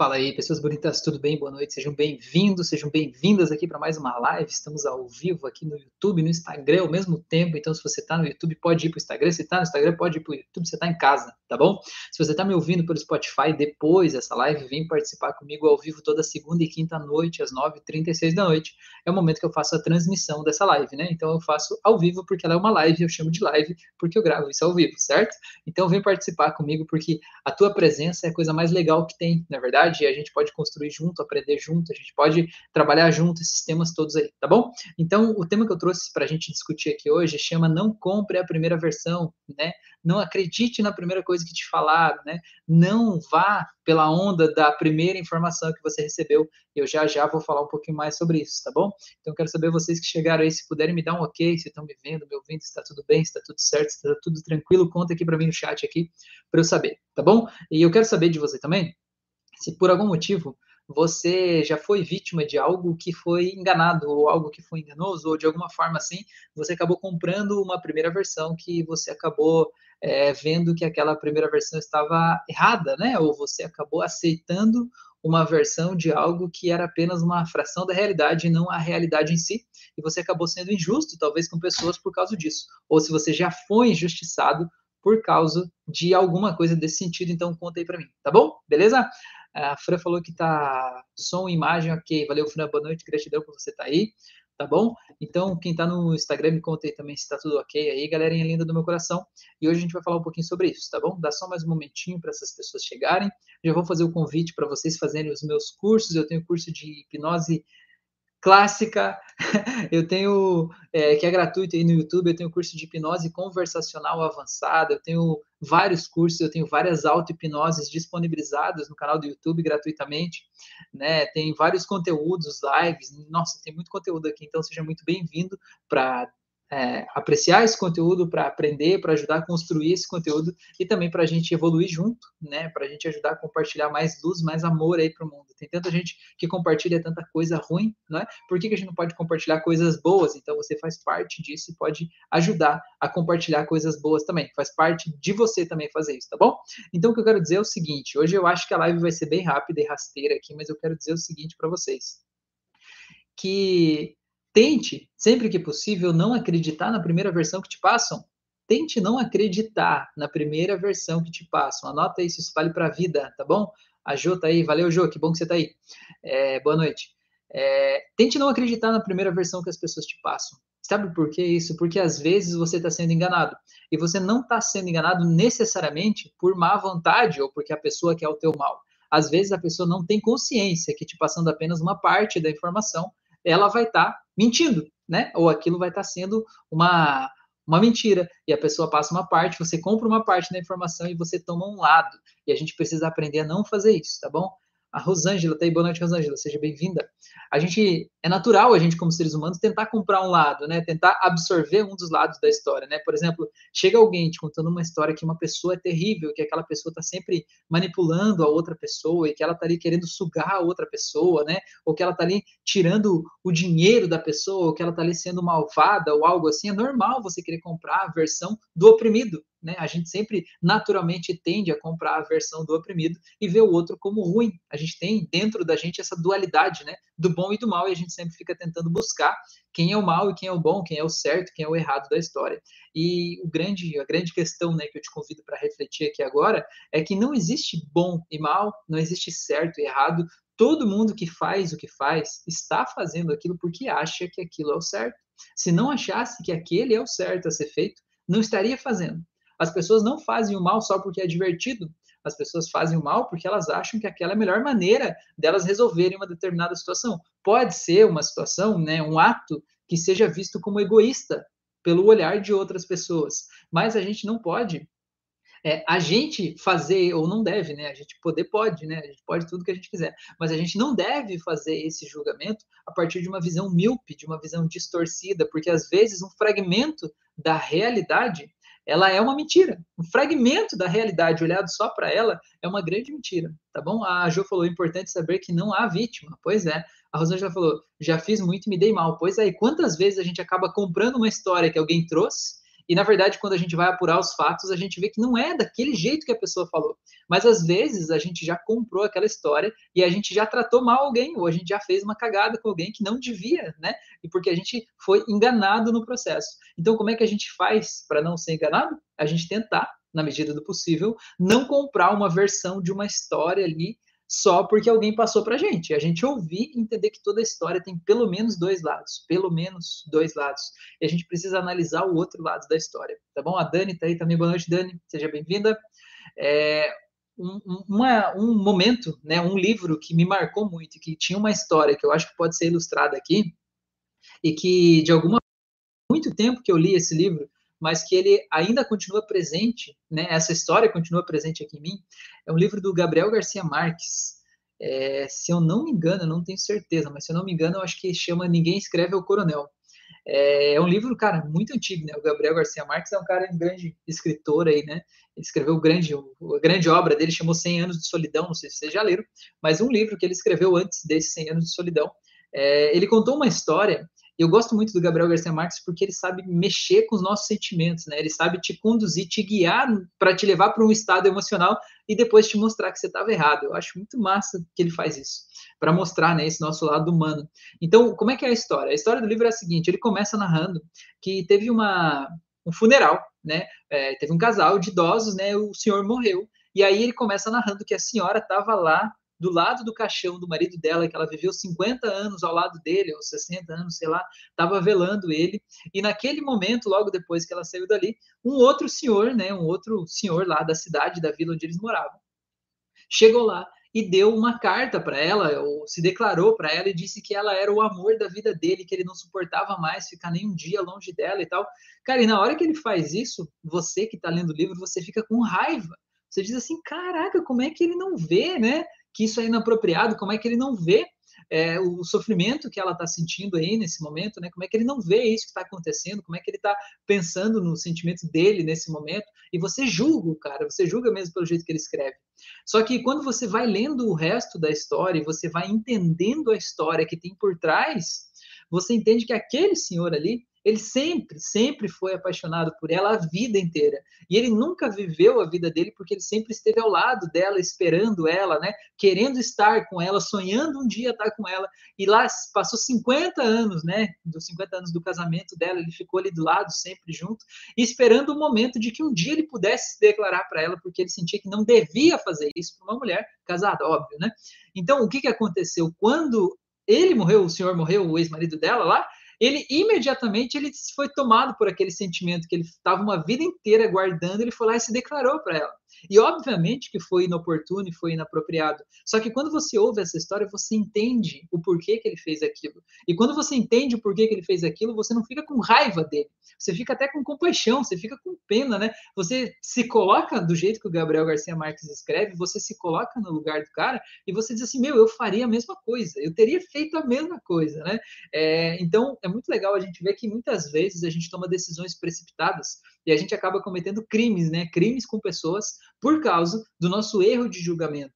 Fala aí, pessoas bonitas, tudo bem? Boa noite, sejam bem-vindos, sejam bem-vindas aqui para mais uma live. Estamos ao vivo aqui no YouTube, no Instagram ao mesmo tempo. Então, se você está no YouTube, pode ir para o Instagram. Se está no Instagram, pode ir para o YouTube. Você está em casa, tá bom? Se você está me ouvindo pelo Spotify depois dessa live, vem participar comigo ao vivo toda segunda e quinta noite, às 9h36 da noite. É o momento que eu faço a transmissão dessa live, né? Então, eu faço ao vivo porque ela é uma live, eu chamo de live porque eu gravo isso ao vivo, certo? Então, vem participar comigo porque a tua presença é a coisa mais legal que tem, na é verdade e a gente pode construir junto, aprender junto, a gente pode trabalhar junto esses temas todos aí, tá bom? Então, o tema que eu trouxe para a gente discutir aqui hoje chama Não compre a primeira versão, né? Não acredite na primeira coisa que te falaram, né? Não vá pela onda da primeira informação que você recebeu. Eu já já vou falar um pouquinho mais sobre isso, tá bom? Então, quero saber vocês que chegaram aí, se puderem me dar um ok, se estão me vendo, me ouvindo, se está tudo bem, se está tudo certo, se está tudo tranquilo, conta aqui para mim no chat aqui, para eu saber, tá bom? E eu quero saber de você também, se por algum motivo você já foi vítima de algo que foi enganado, ou algo que foi enganoso, ou de alguma forma assim, você acabou comprando uma primeira versão que você acabou é, vendo que aquela primeira versão estava errada, né? Ou você acabou aceitando uma versão de algo que era apenas uma fração da realidade e não a realidade em si, e você acabou sendo injusto, talvez, com pessoas por causa disso. Ou se você já foi injustiçado por causa de alguma coisa desse sentido, então conta aí para mim, tá bom? Beleza? A Fran falou que tá som imagem, ok. Valeu, Fran, boa noite, gratidão por você estar tá aí, tá bom? Então, quem tá no Instagram, me conta aí também se tá tudo ok aí, galerinha linda do meu coração. E hoje a gente vai falar um pouquinho sobre isso, tá bom? Dá só mais um momentinho para essas pessoas chegarem. Já vou fazer o convite para vocês fazerem os meus cursos. Eu tenho curso de hipnose clássica. Eu tenho, é, que é gratuito aí no YouTube, eu tenho curso de hipnose conversacional avançada, eu tenho vários cursos, eu tenho várias auto-hipnoses disponibilizadas no canal do YouTube gratuitamente, né? Tem vários conteúdos, lives, nossa, tem muito conteúdo aqui, então seja muito bem-vindo para é, apreciar esse conteúdo, para aprender, para ajudar a construir esse conteúdo e também para a gente evoluir junto, né? Para a gente ajudar a compartilhar mais luz, mais amor aí para o mundo. Tem tanta gente que compartilha tanta coisa ruim, né? Por que, que a gente não pode compartilhar coisas boas? Então você faz parte disso e pode ajudar a compartilhar coisas boas também. Faz parte de você também fazer isso, tá bom? Então o que eu quero dizer é o seguinte: hoje eu acho que a live vai ser bem rápida e rasteira aqui, mas eu quero dizer o seguinte para vocês. Que Tente, sempre que possível, não acreditar na primeira versão que te passam. Tente não acreditar na primeira versão que te passam. Anota isso, isso vale para a vida, tá bom? A Jô tá aí, valeu Jô, que bom que você tá aí. É, boa noite. É, tente não acreditar na primeira versão que as pessoas te passam. Sabe por que isso? Porque às vezes você está sendo enganado. E você não está sendo enganado necessariamente por má vontade ou porque a pessoa quer o teu mal. Às vezes a pessoa não tem consciência que te passando apenas uma parte da informação, ela vai estar tá mentindo, né? Ou aquilo vai estar tá sendo uma, uma mentira. E a pessoa passa uma parte, você compra uma parte da informação e você toma um lado. E a gente precisa aprender a não fazer isso, tá bom? A Rosângela tá aí, boa noite, Rosângela, seja bem-vinda. A gente, é natural a gente, como seres humanos, tentar comprar um lado, né? Tentar absorver um dos lados da história, né? Por exemplo, chega alguém te contando uma história que uma pessoa é terrível, que aquela pessoa tá sempre manipulando a outra pessoa e que ela tá ali querendo sugar a outra pessoa, né? Ou que ela tá ali tirando o dinheiro da pessoa, ou que ela tá ali sendo malvada ou algo assim. É normal você querer comprar a versão do oprimido, né? A gente sempre naturalmente tende a comprar a versão do oprimido e ver o outro como ruim. A gente tem dentro da gente essa dualidade, né? Do bom e do mal, e a gente sempre fica tentando buscar quem é o mal e quem é o bom, quem é o certo, quem é o errado da história. E o grande, a grande questão, né, que eu te convido para refletir aqui agora é que não existe bom e mal, não existe certo e errado. Todo mundo que faz o que faz está fazendo aquilo porque acha que aquilo é o certo. Se não achasse que aquele é o certo a ser feito, não estaria fazendo. As pessoas não fazem o mal só porque é divertido. As pessoas fazem o mal porque elas acham que aquela é a melhor maneira delas resolverem uma determinada situação. Pode ser uma situação, né, um ato que seja visto como egoísta pelo olhar de outras pessoas, mas a gente não pode é, a gente fazer, ou não deve, né? A gente poder pode, né? A gente pode tudo que a gente quiser, mas a gente não deve fazer esse julgamento a partir de uma visão míope, de uma visão distorcida, porque às vezes um fragmento da realidade ela é uma mentira. Um fragmento da realidade olhado só para ela é uma grande mentira, tá bom? A Jo falou, é importante saber que não há vítima. Pois é. A Rosângela falou, já fiz muito e me dei mal. Pois é, e quantas vezes a gente acaba comprando uma história que alguém trouxe E na verdade, quando a gente vai apurar os fatos, a gente vê que não é daquele jeito que a pessoa falou. Mas às vezes a gente já comprou aquela história e a gente já tratou mal alguém, ou a gente já fez uma cagada com alguém que não devia, né? E porque a gente foi enganado no processo. Então, como é que a gente faz para não ser enganado? A gente tentar, na medida do possível, não comprar uma versão de uma história ali só porque alguém passou para a gente. A gente ouvir e entender que toda história tem pelo menos dois lados, pelo menos dois lados. E a gente precisa analisar o outro lado da história, tá bom? A Dani está aí também. Boa noite, Dani. Seja bem-vinda. É, um, uma, um momento, né, um livro que me marcou muito, que tinha uma história que eu acho que pode ser ilustrada aqui, e que de alguma muito tempo que eu li esse livro, mas que ele ainda continua presente, né? Essa história continua presente aqui em mim. É um livro do Gabriel Garcia Marques. É, se eu não me engano, eu não tenho certeza, mas se eu não me engano, eu acho que chama Ninguém Escreve o Coronel. É, é, um livro, cara, muito antigo, né? O Gabriel Garcia Marques é um cara um grande escritor aí, né? Ele escreveu grande, a grande obra dele, chamou 100 Anos de Solidão, não sei se vocês já leram, mas um livro que ele escreveu antes desses 100 Anos de Solidão. É, ele contou uma história eu gosto muito do Gabriel Garcia Marques porque ele sabe mexer com os nossos sentimentos, né? Ele sabe te conduzir, te guiar para te levar para um estado emocional e depois te mostrar que você estava errado. Eu acho muito massa que ele faz isso, para mostrar, né, esse nosso lado humano. Então, como é que é a história? A história do livro é a seguinte: ele começa narrando que teve uma, um funeral, né? É, teve um casal de idosos, né? O senhor morreu. E aí ele começa narrando que a senhora estava lá do lado do caixão do marido dela, que ela viveu 50 anos ao lado dele, ou 60 anos, sei lá, estava velando ele. E naquele momento, logo depois que ela saiu dali, um outro senhor, né, um outro senhor lá da cidade, da vila onde eles moravam, chegou lá e deu uma carta para ela, ou se declarou para ela e disse que ela era o amor da vida dele, que ele não suportava mais ficar nem um dia longe dela e tal. Cara, e na hora que ele faz isso, você que está lendo o livro, você fica com raiva. Você diz assim, caraca, como é que ele não vê, né? Que isso é inapropriado, como é que ele não vê é, o sofrimento que ela está sentindo aí nesse momento, né? Como é que ele não vê isso que está acontecendo? Como é que ele está pensando no sentimento dele nesse momento? E você julga o cara, você julga mesmo pelo jeito que ele escreve. Só que quando você vai lendo o resto da história e você vai entendendo a história que tem por trás, você entende que aquele senhor ali ele sempre, sempre foi apaixonado por ela a vida inteira. E ele nunca viveu a vida dele porque ele sempre esteve ao lado dela, esperando ela, né? Querendo estar com ela, sonhando um dia estar com ela. E lá passou 50 anos, né? Dos 50 anos do casamento dela, ele ficou ali do lado, sempre junto, esperando o momento de que um dia ele pudesse se declarar para ela, porque ele sentia que não devia fazer isso para uma mulher casada, óbvio, né? Então, o que, que aconteceu? Quando ele morreu, o senhor morreu, o ex-marido dela lá, ele imediatamente ele foi tomado por aquele sentimento que ele estava uma vida inteira guardando, ele foi lá e se declarou para ela. E obviamente que foi inoportuno e foi inapropriado. Só que quando você ouve essa história, você entende o porquê que ele fez aquilo. E quando você entende o porquê que ele fez aquilo, você não fica com raiva dele. Você fica até com compaixão, você fica com pena, né? Você se coloca do jeito que o Gabriel Garcia Marques escreve, você se coloca no lugar do cara e você diz assim: meu, eu faria a mesma coisa, eu teria feito a mesma coisa, né? É, então é muito legal a gente ver que muitas vezes a gente toma decisões precipitadas e a gente acaba cometendo crimes, né? Crimes com pessoas por causa do nosso erro de julgamento.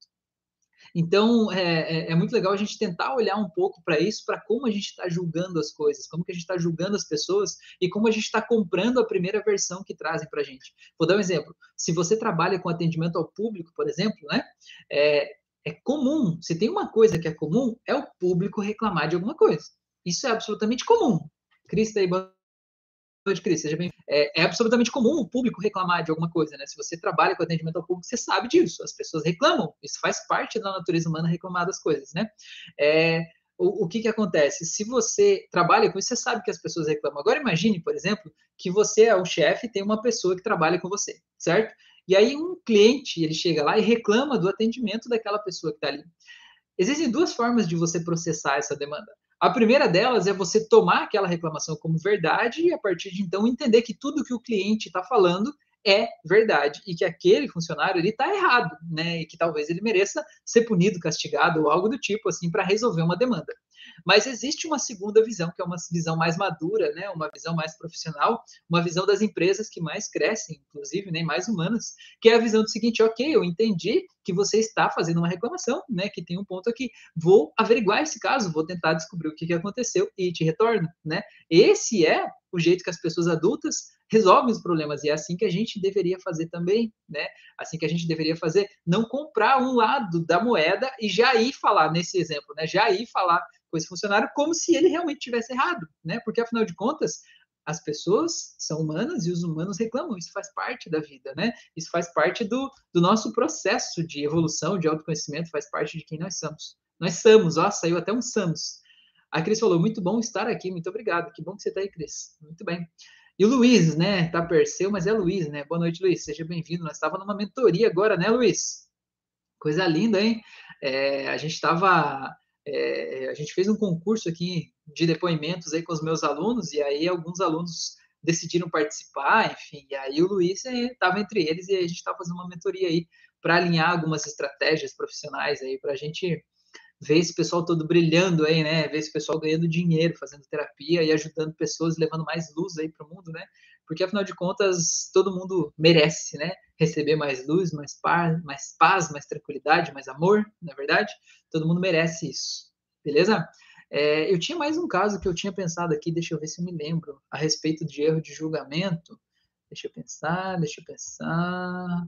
Então, é, é, é muito legal a gente tentar olhar um pouco para isso, para como a gente está julgando as coisas, como que a gente está julgando as pessoas e como a gente está comprando a primeira versão que trazem para a gente. Vou dar um exemplo. Se você trabalha com atendimento ao público, por exemplo, né? É, é comum, se tem uma coisa que é comum, é o público reclamar de alguma coisa. Isso é absolutamente comum. Cris, tá aí, noite, Cris. Seja bem. É, é, absolutamente comum o público reclamar de alguma coisa, né? Se você trabalha com atendimento ao público, você sabe disso. As pessoas reclamam. Isso faz parte da natureza humana reclamar das coisas, né? É, o, o que que acontece? Se você trabalha com isso, você sabe que as pessoas reclamam. Agora imagine, por exemplo, que você é o chefe e tem uma pessoa que trabalha com você, certo? E aí um cliente, ele chega lá e reclama do atendimento daquela pessoa que está ali. Existem duas formas de você processar essa demanda. A primeira delas é você tomar aquela reclamação como verdade e, a partir de então, entender que tudo que o cliente está falando é verdade e que aquele funcionário ele está errado, né? E que talvez ele mereça ser punido, castigado ou algo do tipo assim para resolver uma demanda. Mas existe uma segunda visão, que é uma visão mais madura, né? Uma visão mais profissional, uma visão das empresas que mais crescem, inclusive, né? Mais humanas, que é a visão do seguinte: ok, eu entendi que você está fazendo uma reclamação, né? Que tem um ponto aqui. Vou averiguar esse caso, vou tentar descobrir o que, que aconteceu e te retorno, né? Esse é o jeito que as pessoas adultas resolvem os problemas e é assim que a gente deveria fazer também, né? Assim que a gente deveria fazer, não comprar um lado da moeda e já ir falar nesse exemplo, né? Já ir falar com esse funcionário como se ele realmente tivesse errado, né? Porque afinal de contas, as pessoas são humanas e os humanos reclamam, isso faz parte da vida, né? Isso faz parte do, do nosso processo de evolução, de autoconhecimento, faz parte de quem nós somos. Nós somos, ó, saiu até um Samos. A Cris falou, muito bom estar aqui, muito obrigado, que bom que você está aí, Cris. Muito bem. E o Luiz, né? Tá Perseu, mas é Luiz, né? Boa noite, Luiz. Seja bem-vindo. Nós estávamos numa mentoria agora, né, Luiz? Coisa linda, hein? É, a gente estava. É, a gente fez um concurso aqui de depoimentos aí com os meus alunos, e aí alguns alunos decidiram participar, enfim, e aí o Luiz estava é, entre eles e a gente estava fazendo uma mentoria aí para alinhar algumas estratégias profissionais aí para a gente ver esse pessoal todo brilhando aí, né? Ver esse pessoal ganhando dinheiro, fazendo terapia e ajudando pessoas, levando mais luz aí para o mundo, né? Porque afinal de contas, todo mundo merece, né? Receber mais luz, mais paz, mais paz, mais tranquilidade, mais amor, na é verdade. Todo mundo merece isso, beleza? É, eu tinha mais um caso que eu tinha pensado aqui, deixa eu ver se eu me lembro, a respeito de erro de julgamento. Deixa eu pensar, deixa eu pensar.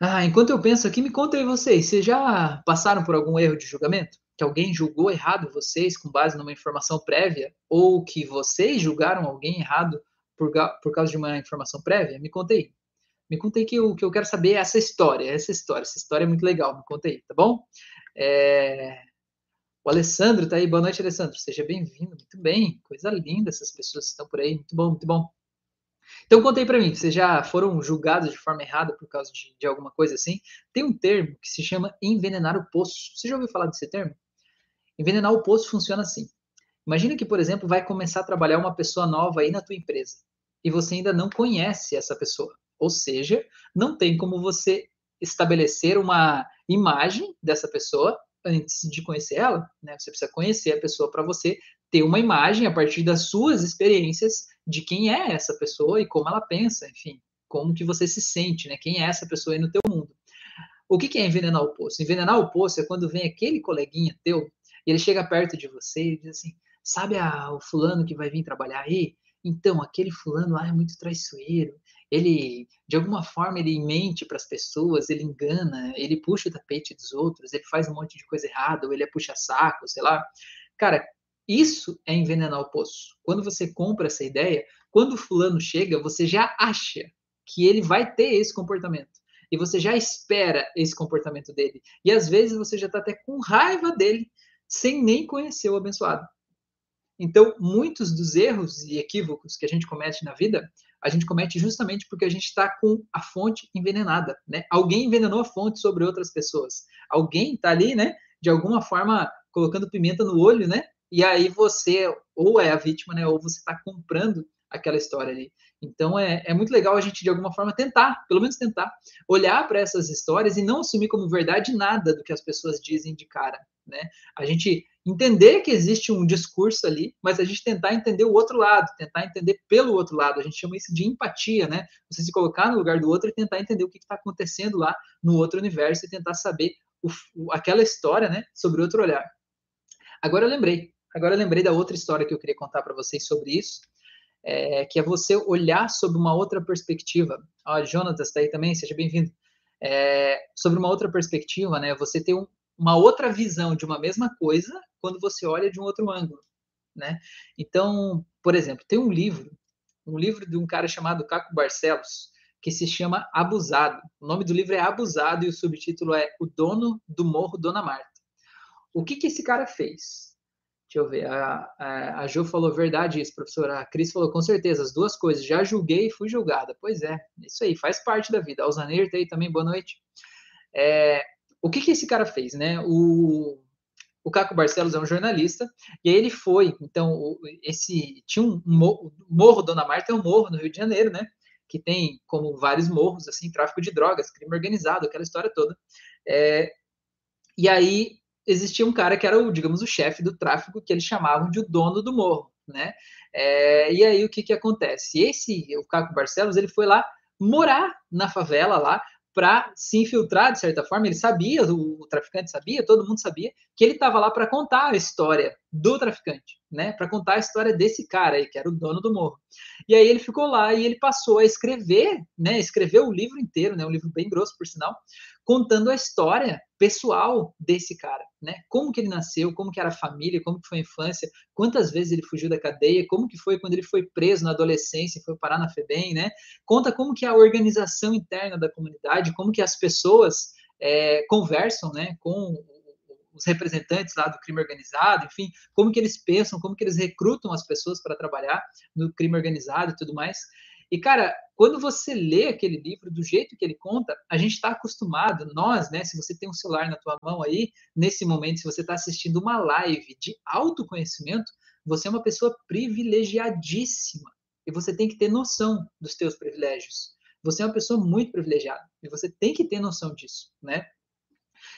Ah, enquanto eu penso aqui, me contem vocês, vocês já passaram por algum erro de julgamento? Que alguém julgou errado vocês com base numa informação prévia? Ou que vocês julgaram alguém errado por, por causa de uma informação prévia? Me contei. Me contei que o que eu quero saber é essa história, essa história. Essa história é muito legal, me contei, tá bom? É... O Alessandro tá aí, boa noite, Alessandro. Seja bem-vindo, muito bem. Coisa linda essas pessoas que estão por aí, muito bom, muito bom. Então, contei para mim, vocês já foram julgados de forma errada por causa de, de, alguma coisa assim? Tem um termo que se chama envenenar o poço. Você já ouviu falar desse termo? Envenenar o poço funciona assim. Imagina que, por exemplo, vai começar a trabalhar uma pessoa nova aí na tua empresa e você ainda não conhece essa pessoa. Ou seja, não tem como você estabelecer uma imagem dessa pessoa antes de conhecer ela, né? Você precisa conhecer a pessoa para você ter uma imagem a partir das suas experiências de quem é essa pessoa e como ela pensa, enfim, como que você se sente, né? Quem é essa pessoa aí no teu mundo. O que, que é envenenar o poço? Envenenar o poço é quando vem aquele coleguinha teu e ele chega perto de você e diz assim, sabe a, o fulano que vai vir trabalhar aí? Então, aquele fulano lá é muito traiçoeiro. Ele, de alguma forma, ele mente para as pessoas, ele engana, ele puxa o tapete dos outros, ele faz um monte de coisa errada, ou ele é puxa-saco, sei lá. Cara, isso é envenenar o poço. Quando você compra essa ideia, quando o fulano chega, você já acha que ele vai ter esse comportamento. E você já espera esse comportamento dele. E às vezes você já está até com raiva dele, sem nem conhecer o abençoado. Então, muitos dos erros e equívocos que a gente comete na vida, a gente comete justamente porque a gente está com a fonte envenenada, né? Alguém envenenou a fonte sobre outras pessoas. Alguém está ali, né? De alguma forma colocando pimenta no olho, né? e aí você ou é a vítima, né, ou você está comprando aquela história ali. Então é, é muito legal a gente de alguma forma tentar, pelo menos tentar, olhar para essas histórias e não assumir como verdade nada do que as pessoas dizem de cara, né? A gente entender que existe um discurso ali, mas a gente tentar entender o outro lado, tentar entender pelo outro lado. A gente chama isso de empatia, né? Você se colocar no lugar do outro e tentar entender o que está acontecendo lá no outro universo e tentar saber o, aquela história, né, sobre outro olhar. Agora eu lembrei, Agora eu lembrei da outra história que eu queria contar para vocês sobre isso, é, que é você olhar sobre uma outra perspectiva. Ó, Jonatas está aí também, seja bem-vindo. É, sobre uma outra perspectiva, né? Você ter um, uma outra visão de uma mesma coisa quando você olha de um outro ângulo, né? Então, por exemplo, tem um livro, um livro de um cara chamado Caco Barcelos, que se chama Abusado. O nome do livro é Abusado e o subtítulo é O Dono do Morro Dona Marta. O que que esse cara fez? Deixa eu ver. A, a, a Ju falou verdade isso, professora. A Cris falou com certeza, as duas coisas. Já julguei e fui julgada. Pois é, isso aí, faz parte da vida. Alzaneir tá aí também, boa noite. É, o que, que esse cara fez, né? O, o Caco Barcelos é um jornalista, e aí ele foi, então, esse, tinha um morro, morro Dona Marta é um morro no Rio de Janeiro, né, que tem, como vários morros, assim, tráfico de drogas, crime organizado, aquela história toda, é, e aí existia um cara que era o, digamos, o chefe do tráfico que eles chamavam de o dono do morro, né? É, e aí o que que acontece? Esse, o Caco Barcelos, ele foi lá morar na favela lá para se infiltrar de certa forma. Ele sabia, o, traficante sabia, todo mundo sabia que ele estava lá para contar a história do traficante, né? Para contar a história desse cara aí que era o dono do morro. E aí ele ficou lá e ele passou a escrever, né? Escreveu o livro inteiro, né? Um livro bem grosso por sinal, contando a história pessoal desse cara, né? Como que ele nasceu, como que era a família, como que foi a infância, quantas vezes ele fugiu da cadeia, como que foi quando ele foi preso na adolescência foi parar na FEBEM, né? Conta como que é a organização interna da comunidade, como que as pessoas é, conversam, né, com os representantes lá do crime organizado, enfim, como que eles pensam, como que eles recrutam as pessoas para trabalhar no crime organizado e tudo mais. E, cara, quando você lê aquele livro do jeito que ele conta, a gente está acostumado, nós, né? Se você tem um celular na tua mão aí, nesse momento, se você está assistindo uma live de autoconhecimento, você é uma pessoa privilegiadíssima. E você tem que ter noção dos teus privilégios. Você é uma pessoa muito privilegiada. E você tem que ter noção disso, né?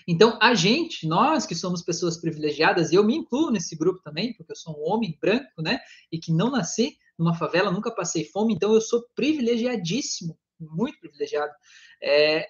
Então, a gente, nós que somos pessoas privilegiadas, e eu me incluo nesse grupo também, porque eu sou um homem branco, né? E que não nasci numa favela, nunca passei fome, então eu sou privilegiadíssimo, muito privilegiado. É,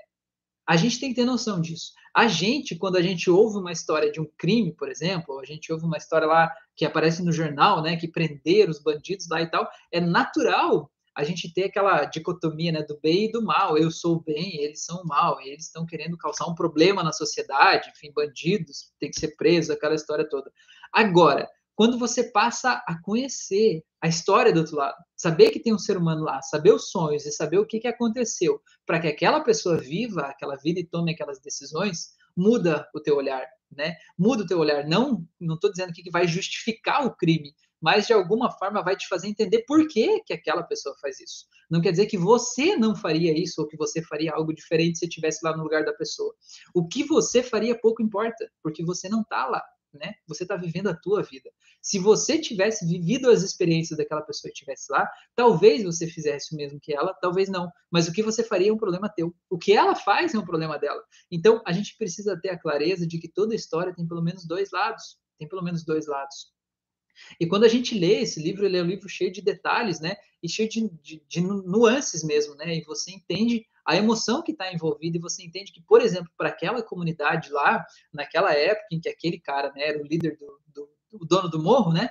a gente tem que ter noção disso. A gente, quando a gente ouve uma história de um crime, por exemplo, a gente ouve uma história lá que aparece no jornal, né, que prenderam os bandidos lá e tal, é natural a gente ter aquela dicotomia né, do bem e do mal. Eu sou o bem, eles são o mal, e eles estão querendo causar um problema na sociedade, enfim, bandidos, tem que ser preso, aquela história toda. Agora, quando você passa a conhecer a história do outro lado, saber que tem um ser humano lá, saber os sonhos e saber o que, que aconteceu para que aquela pessoa viva aquela vida e tome aquelas decisões, muda o teu olhar, né? Muda o teu olhar. Não, não estou dizendo que vai justificar o crime, mas de alguma forma vai te fazer entender por que, que aquela pessoa faz isso. Não quer dizer que você não faria isso ou que você faria algo diferente se estivesse lá no lugar da pessoa. O que você faria pouco importa, porque você não está lá. Né? Você está vivendo a tua vida. Se você tivesse vivido as experiências daquela pessoa que estivesse lá, talvez você fizesse o mesmo que ela, talvez não. Mas o que você faria é um problema teu. O que ela faz é um problema dela. Então, a gente precisa ter a clareza de que toda história tem pelo menos dois lados. Tem pelo menos dois lados. E quando a gente lê esse livro, ele é um livro cheio de detalhes, né? E cheio de, de, de nuances mesmo, né? E você entende a emoção que está envolvida e você entende que, por exemplo, para aquela comunidade lá, naquela época em que aquele cara né, era o líder do, do dono do morro, né?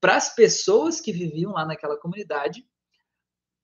Para as pessoas que viviam lá naquela comunidade,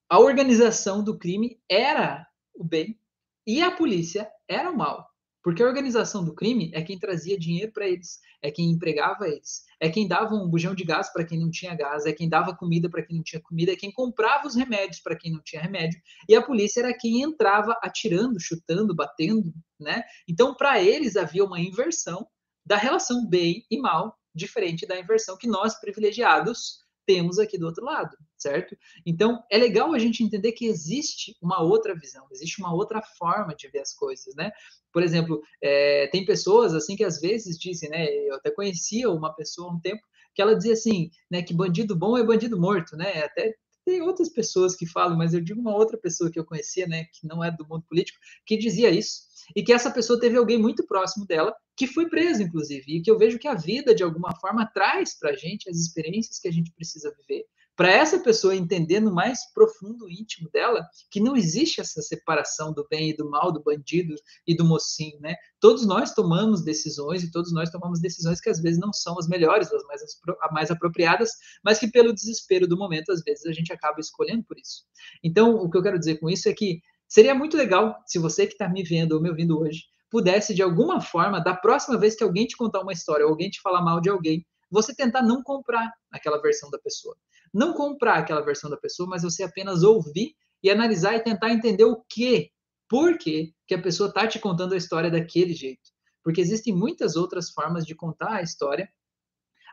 a organização do crime era o bem e a polícia era o mal. Porque a organização do crime é quem trazia dinheiro para eles, é quem empregava eles, é quem dava um bujão de gás para quem não tinha gás, é quem dava comida para quem não tinha comida, é quem comprava os remédios para quem não tinha remédio, e a polícia era quem entrava atirando, chutando, batendo, né? Então, para eles havia uma inversão da relação bem e mal, diferente da inversão que nós privilegiados temos aqui do outro lado, certo? Então, é legal a gente entender que existe uma outra visão, existe uma outra forma de ver as coisas, né? Por exemplo, é, tem pessoas assim que às vezes dizem, né? Eu até conhecia uma pessoa há um tempo que ela dizia assim, né? Que bandido bom é bandido morto, né? Até tem outras pessoas que falam, mas eu digo uma outra pessoa que eu conhecia, né? Que não é do mundo político, que dizia isso e que essa pessoa teve alguém muito próximo dela que foi preso, inclusive, e que eu vejo que a vida, de alguma forma, traz para a gente as experiências que a gente precisa viver para essa pessoa entender no mais profundo íntimo dela que não existe essa separação do bem e do mal, do bandido e do mocinho, né? Todos nós tomamos decisões e todos nós tomamos decisões que às vezes não são as melhores, as mais, as mais apropriadas, mas que pelo desespero do momento, às vezes a gente acaba escolhendo por isso. Então, o que eu quero dizer com isso é que seria muito legal se você que está me vendo ou me ouvindo hoje pudesse, de alguma forma, da próxima vez que alguém te contar uma história ou alguém te falar mal de alguém, você tentar não comprar aquela versão da pessoa. Não comprar aquela versão da pessoa, mas você apenas ouvir e analisar e tentar entender o que, por que, que a pessoa está te contando a história daquele jeito. Porque existem muitas outras formas de contar a história.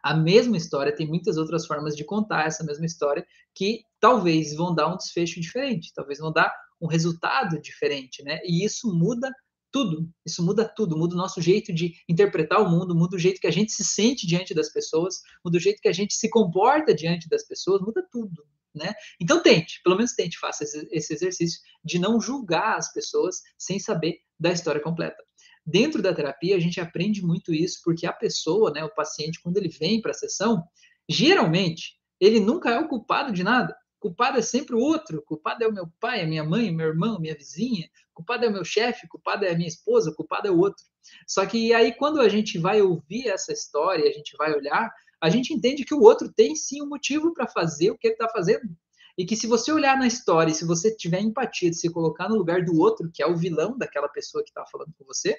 A mesma história tem muitas outras formas de contar essa mesma história que talvez vão dar um desfecho diferente, talvez vão dar um resultado diferente, né? E isso muda tudo. Isso muda tudo, muda o nosso jeito de interpretar o mundo, muda o jeito que a gente se sente diante das pessoas, muda o jeito que a gente se comporta diante das pessoas, muda tudo. Né? Então tente, pelo menos tente, faça esse exercício de não julgar as pessoas sem saber da história completa. dentro da terapia a gente aprende muito isso porque a pessoa, né, o paciente, quando ele vem para a sessão, geralmente ele nunca é o culpado de nada. Culpado é sempre o outro. Culpado é o meu pai, a minha mãe, meu irmão, minha vizinha. Culpado é o meu chefe, culpado é a minha esposa, culpado é o outro. Só que aí, quando a gente vai ouvir essa história, a gente vai olhar, a gente entende que o outro tem sim um motivo para fazer o que ele está fazendo. E que se você olhar na história, se você tiver empatia de se colocar no lugar do outro, que é o vilão daquela pessoa que está falando com você,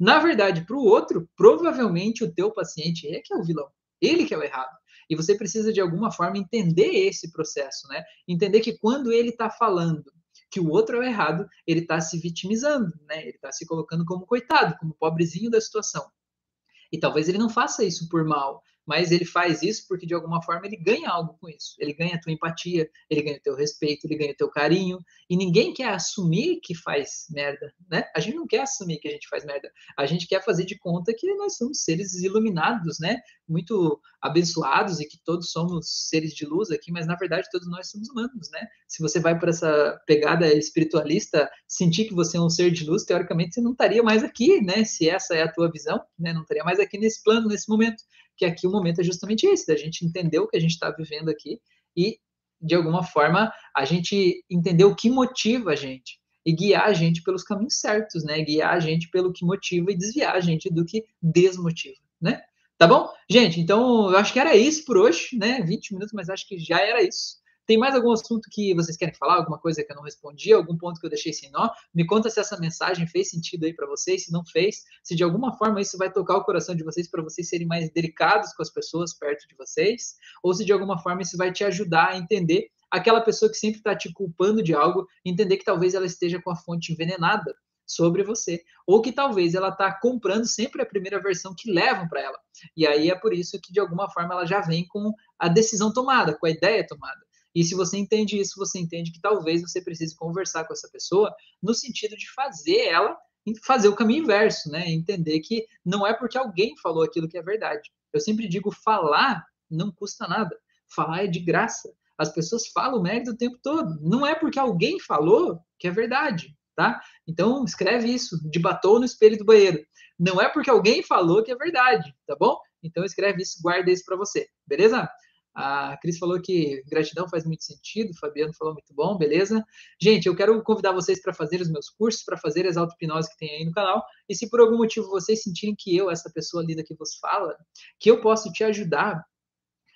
na verdade, para o outro, provavelmente o teu paciente é que é o vilão. Ele que é o errado. E você precisa, de alguma forma, entender esse processo, né? Entender que quando ele está falando que o outro é o errado, ele está se vitimizando, né? Ele está se colocando como coitado, como pobrezinho da situação. E talvez ele não faça isso por mal, mas ele faz isso porque de alguma forma ele ganha algo com isso. Ele ganha a tua empatia, ele ganha o teu respeito, ele ganha o teu carinho, e ninguém quer assumir que faz merda, né? A gente não quer assumir que a gente faz merda. A gente quer fazer de conta que nós somos seres iluminados, né? Muito abençoados e que todos somos seres de luz aqui, mas na verdade todos nós somos humanos, né? Se você vai para essa pegada espiritualista, sentir que você é um ser de luz, teoricamente você não estaria mais aqui, né? Se essa é a tua visão, né? Não estaria mais aqui nesse plano, nesse momento que aqui o momento é justamente esse, da gente entender o que a gente está vivendo aqui e, de alguma forma, a gente entender o que motiva a gente e guiar a gente pelos caminhos certos, né? Guiar a gente pelo que motiva e desviar a gente do que desmotiva, né? Tá bom? Gente, então eu acho que era isso por hoje, né? 20 minutos, mas acho que já era isso. Tem mais algum assunto que vocês querem falar? Alguma coisa que eu não respondi? Algum ponto que eu deixei sem nó? Me conta se essa mensagem fez sentido aí para vocês. Se não fez, se de alguma forma isso vai tocar o coração de vocês para vocês serem mais delicados com as pessoas perto de vocês, ou se de alguma forma isso vai te ajudar a entender aquela pessoa que sempre está te culpando de algo, entender que talvez ela esteja com a fonte envenenada sobre você, ou que talvez ela está comprando sempre a primeira versão que levam para ela. E aí é por isso que de alguma forma ela já vem com a decisão tomada, com a ideia tomada. E se você entende isso, você entende que talvez você precise conversar com essa pessoa no sentido de fazer ela fazer o caminho inverso, né? Entender que não é porque alguém falou aquilo que é verdade. Eu sempre digo falar não custa nada. Falar é de graça. As pessoas falam merda o tempo todo. Não é porque alguém falou que é verdade, tá? Então escreve isso de batom no espelho do banheiro. Não é porque alguém falou que é verdade, tá bom? Então escreve isso, guarda isso para você, beleza? A Cris falou que gratidão faz muito sentido, o Fabiano falou muito bom, beleza? Gente, eu quero convidar vocês para fazer os meus cursos, para fazer as auto-hipnose que tem aí no canal. E se por algum motivo vocês sentirem que eu, essa pessoa linda que vos fala, que eu posso te ajudar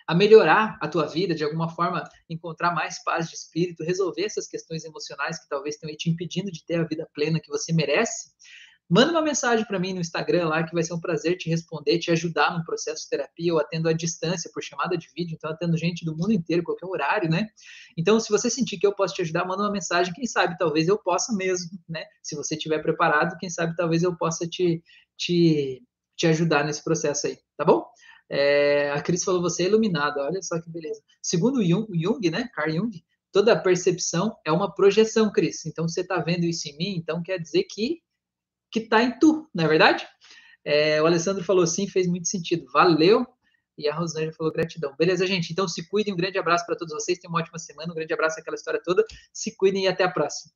a melhorar a tua vida, de alguma forma encontrar mais paz de espírito, resolver essas questões emocionais que talvez tenham te impedindo de ter a vida plena que você merece, Manda uma mensagem para mim no Instagram lá, que vai ser um prazer te responder, te ajudar no processo de terapia. Eu atendo à distância, por chamada de vídeo, então atendo gente do mundo inteiro, qualquer horário, né? Então, se você sentir que eu posso te ajudar, manda uma mensagem. Quem sabe, talvez eu possa mesmo, né? Se você estiver preparado, quem sabe, talvez eu possa te, te, te ajudar nesse processo aí, tá bom? É, a Cris falou, você é iluminada, olha só que beleza. Segundo Jung, Jung né? Carl Jung, toda percepção é uma projeção, Cris. Então, você está vendo isso em mim, então quer dizer que que está em tu, não é verdade? É, o Alessandro falou sim, fez muito sentido. Valeu. E a Rosângela falou gratidão. Beleza, gente? Então se cuidem. Um grande abraço para todos vocês. Tenham uma ótima semana. Um grande abraço aquela história toda. Se cuidem e até a próxima.